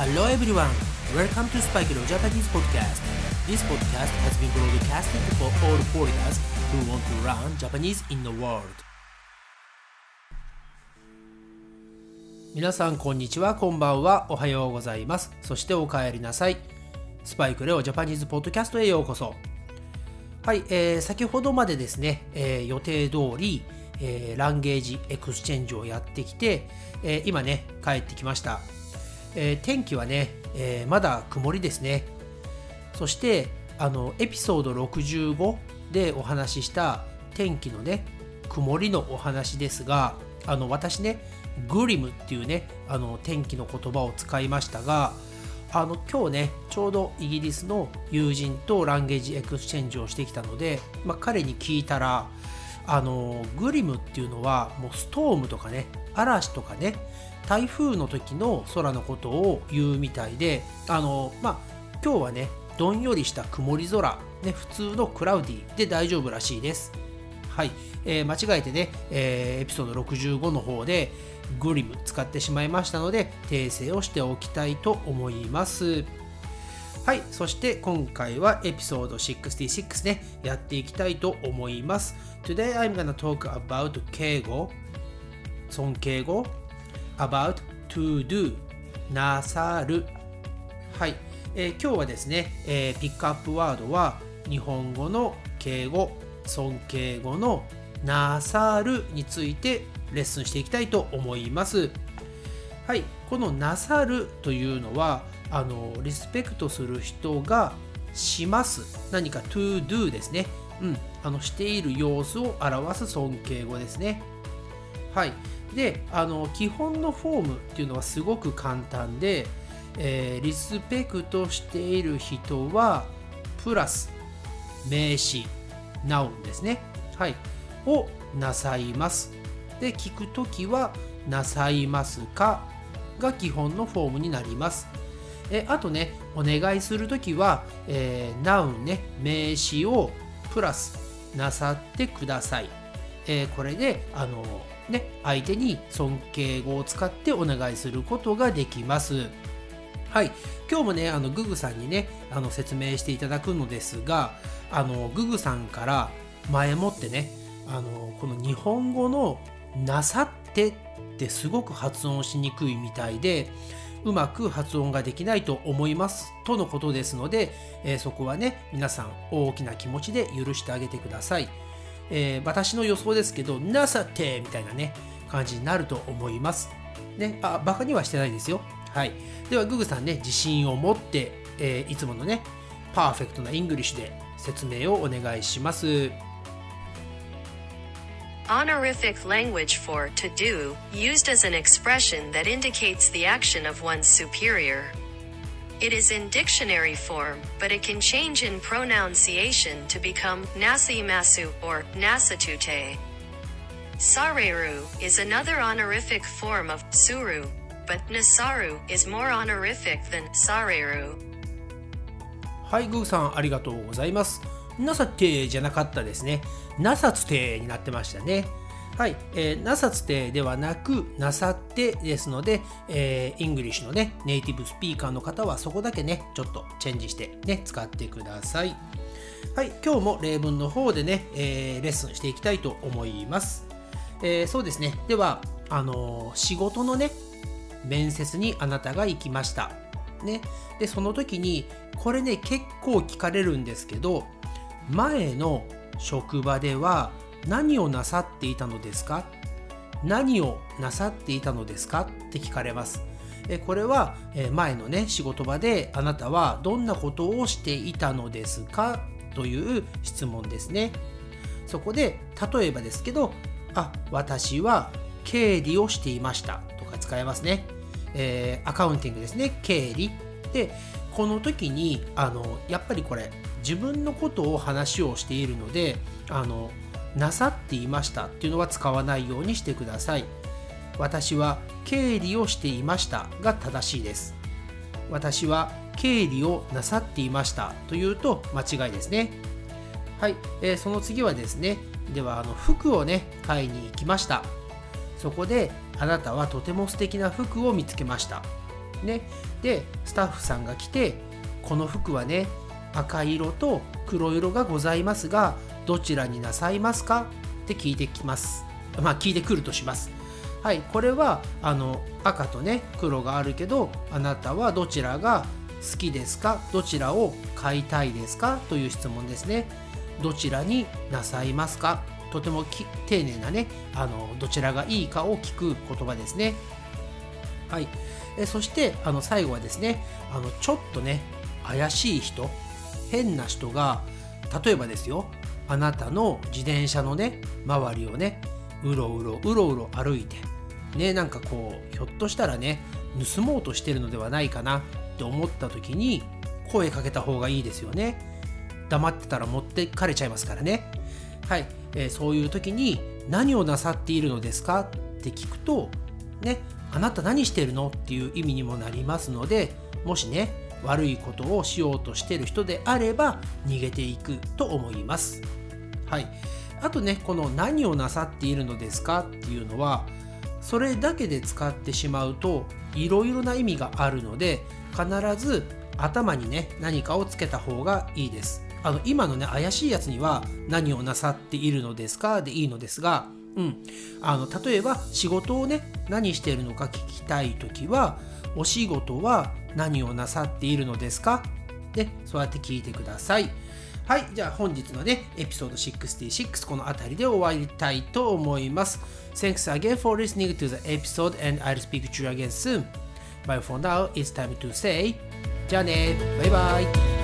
Hello everyone, welcome to Spike Leo Japanese podcast. This podcast has been broadcasted for all foreigners who want to learn Japanese in the world. 皆さんこんにちは、こんばんは、おはようございます。そしてお帰りなさい。 Spike Leo Japanese podcast へようこそ。はい、えー先ほどまでですね、えー予定通り、えー language exchange をやってきて、えー今ね、帰ってきました。えー天気はね、えーまだ曇りですね。そして、あの、エピソード65でお話しした天気のね、曇りのお話ですが、あの、私ね、 grim っていうね、あの、天気の言葉を使いましたが、あの今日ねちょうどイギリスの友人と language exchange をしてきたので、まあ、彼に聞いたらあのグリムっていうのはもうストームとかね嵐とかね台風の時の空のことを言うみたいであのまあ今日はねどんよりした曇り空ね普通のクラウディで大丈夫らしいです。はい、えー間違えてね、えーエピソード65の方でグリム使ってしまいましたので訂正をしておきたいと思います。はいそして今回はエピソード66ねやっていきたいと思います。Today I'm gonna talk about 敬語尊敬語。About to do なさる。はい、えー今日はですね、えーピックアップワードは日本語の敬語。尊敬語のなさるについてレッスンしていきたいと思います。はい。このなさるというのはあのリスペクトする人がします。何か to do ですね。うん。あのしている様子を表す尊敬語ですね。はい、であの基本のフォームっていうのはすごく簡単で、えーリスペクトしている人はプラス名詞ナウンですね、はい、をなさいます。で聞くときはなさいますかが基本のフォームになります。えあとねお願いするときは、えーナウンね名詞をプラスなさってくださいえーこれであの、ね、相手に尊敬語を使ってお願いすることができます。はい、今日もねあのググさんにねあの説明していただくのですがあのググさんから前もってねあのこの日本語の「なさって」ってすごく発音しにくいみたいでうまく発音ができないと思いますとのことですので、えーそこはね皆さん大きな気持ちで許してあげてください。えー私の予想ですけど、なさてみたいなね、感じになると思います。ね、あ、バカにはしてないですよ。はい。では、ググさんね、自信を持って、えーいつものね、パーフェクトな English で説明をお願いします。Honorific language for to do, used as an expression that indicates the action of one's superior. It is in dictionary form, but it can change in pronunciation to become nasimasu or nasatute. Sareru is another honorific form of suru, but nasaru is more honorific than sareru. はい、ググさん、ありがとうございます。 なさってじゃなかったですね。なさつてになってましたね。はい、えーなさつてではなく、なさってですので、えー English のね、ネイティブスピーカーの方はそこだけね、ちょっとチェンジしてね、使ってください。はい、今日も例文の方でね、えーレッスンしていきたいと思います。えーそうですね。では、あのー仕事のね、面接にあなたが行きました。ね。で、その時に、これね、結構聞かれるんですけど、前の職場では何をなさっていたのですか？何をなさっていたのですか？って聞かれます。これは前のね仕事場であなたはどんなことをしていたのですか？という質問ですね。そこで例えばですけど、あ、私は経理をしていましたとか使えますね。えーアカウンティングですね。経理。で、この時に、あの、やっぱりこれ、自分のことを話をしているので、あの、なさっていましたっていうのは使わないようにしてください。私は経理をしていましたが正しいです。私は経理をなさっていましたというと間違いですね。はい、えーその次はですね、ではあの服をね、買いに行きました。そこであなたはとても素敵な服を見つけました。ね、でスタッフさんが来てこの服はね赤色と黒色がございますがどちらになさいますか？って聞いてきます。まあ聞いてくるとします。はいこれはあの赤とね黒があるけどあなたはどちらが好きですか？どちらを買いたいですか？という質問ですね。どちらになさいますか？とても丁寧なねあのどちらがいいかを聞く言葉ですね。はいえそしてあの最後はですねあのちょっとね怪しい人。変な人が例えばですよあなたの自転車のね周りをねうろうろうろうろ歩いてねなんかこうひょっとしたらね盗もうとしてるのではないかなって思った時に声かけた方がいいですよね。黙ってたら持ってかれちゃいますからね。はい、えー、そういう時に何をなさっているのですか？って聞くとねあなた何してるの？っていう意味にもなりますのでもしね悪いことをしようとしている人であれば逃げていくと思います。はい。あとねこの何をなさっているのですかっていうのはそれだけで使ってしまうといろいろな意味があるので必ず頭にね何かをつけた方がいいです。あの今のね怪しいやつには何をなさっているのですかでいいのですがうん、あの例えば仕事をね何してるのか聞きたい時はお仕事は何をなさっているのですかでそうやって聞いてくださいはいじゃあ本日のねエピソード66この辺りで終わりたいと思います Thanks again for listening to the episode and I'll speak to you again soon But for now it's time to say じゃあねバイバイ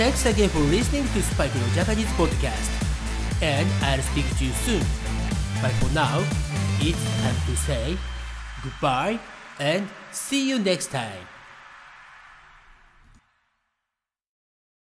Thanks again for listening to Spike No Japanese podcast. And I'll speak to you soon. But for now, it's time to say goodbye and see you next time.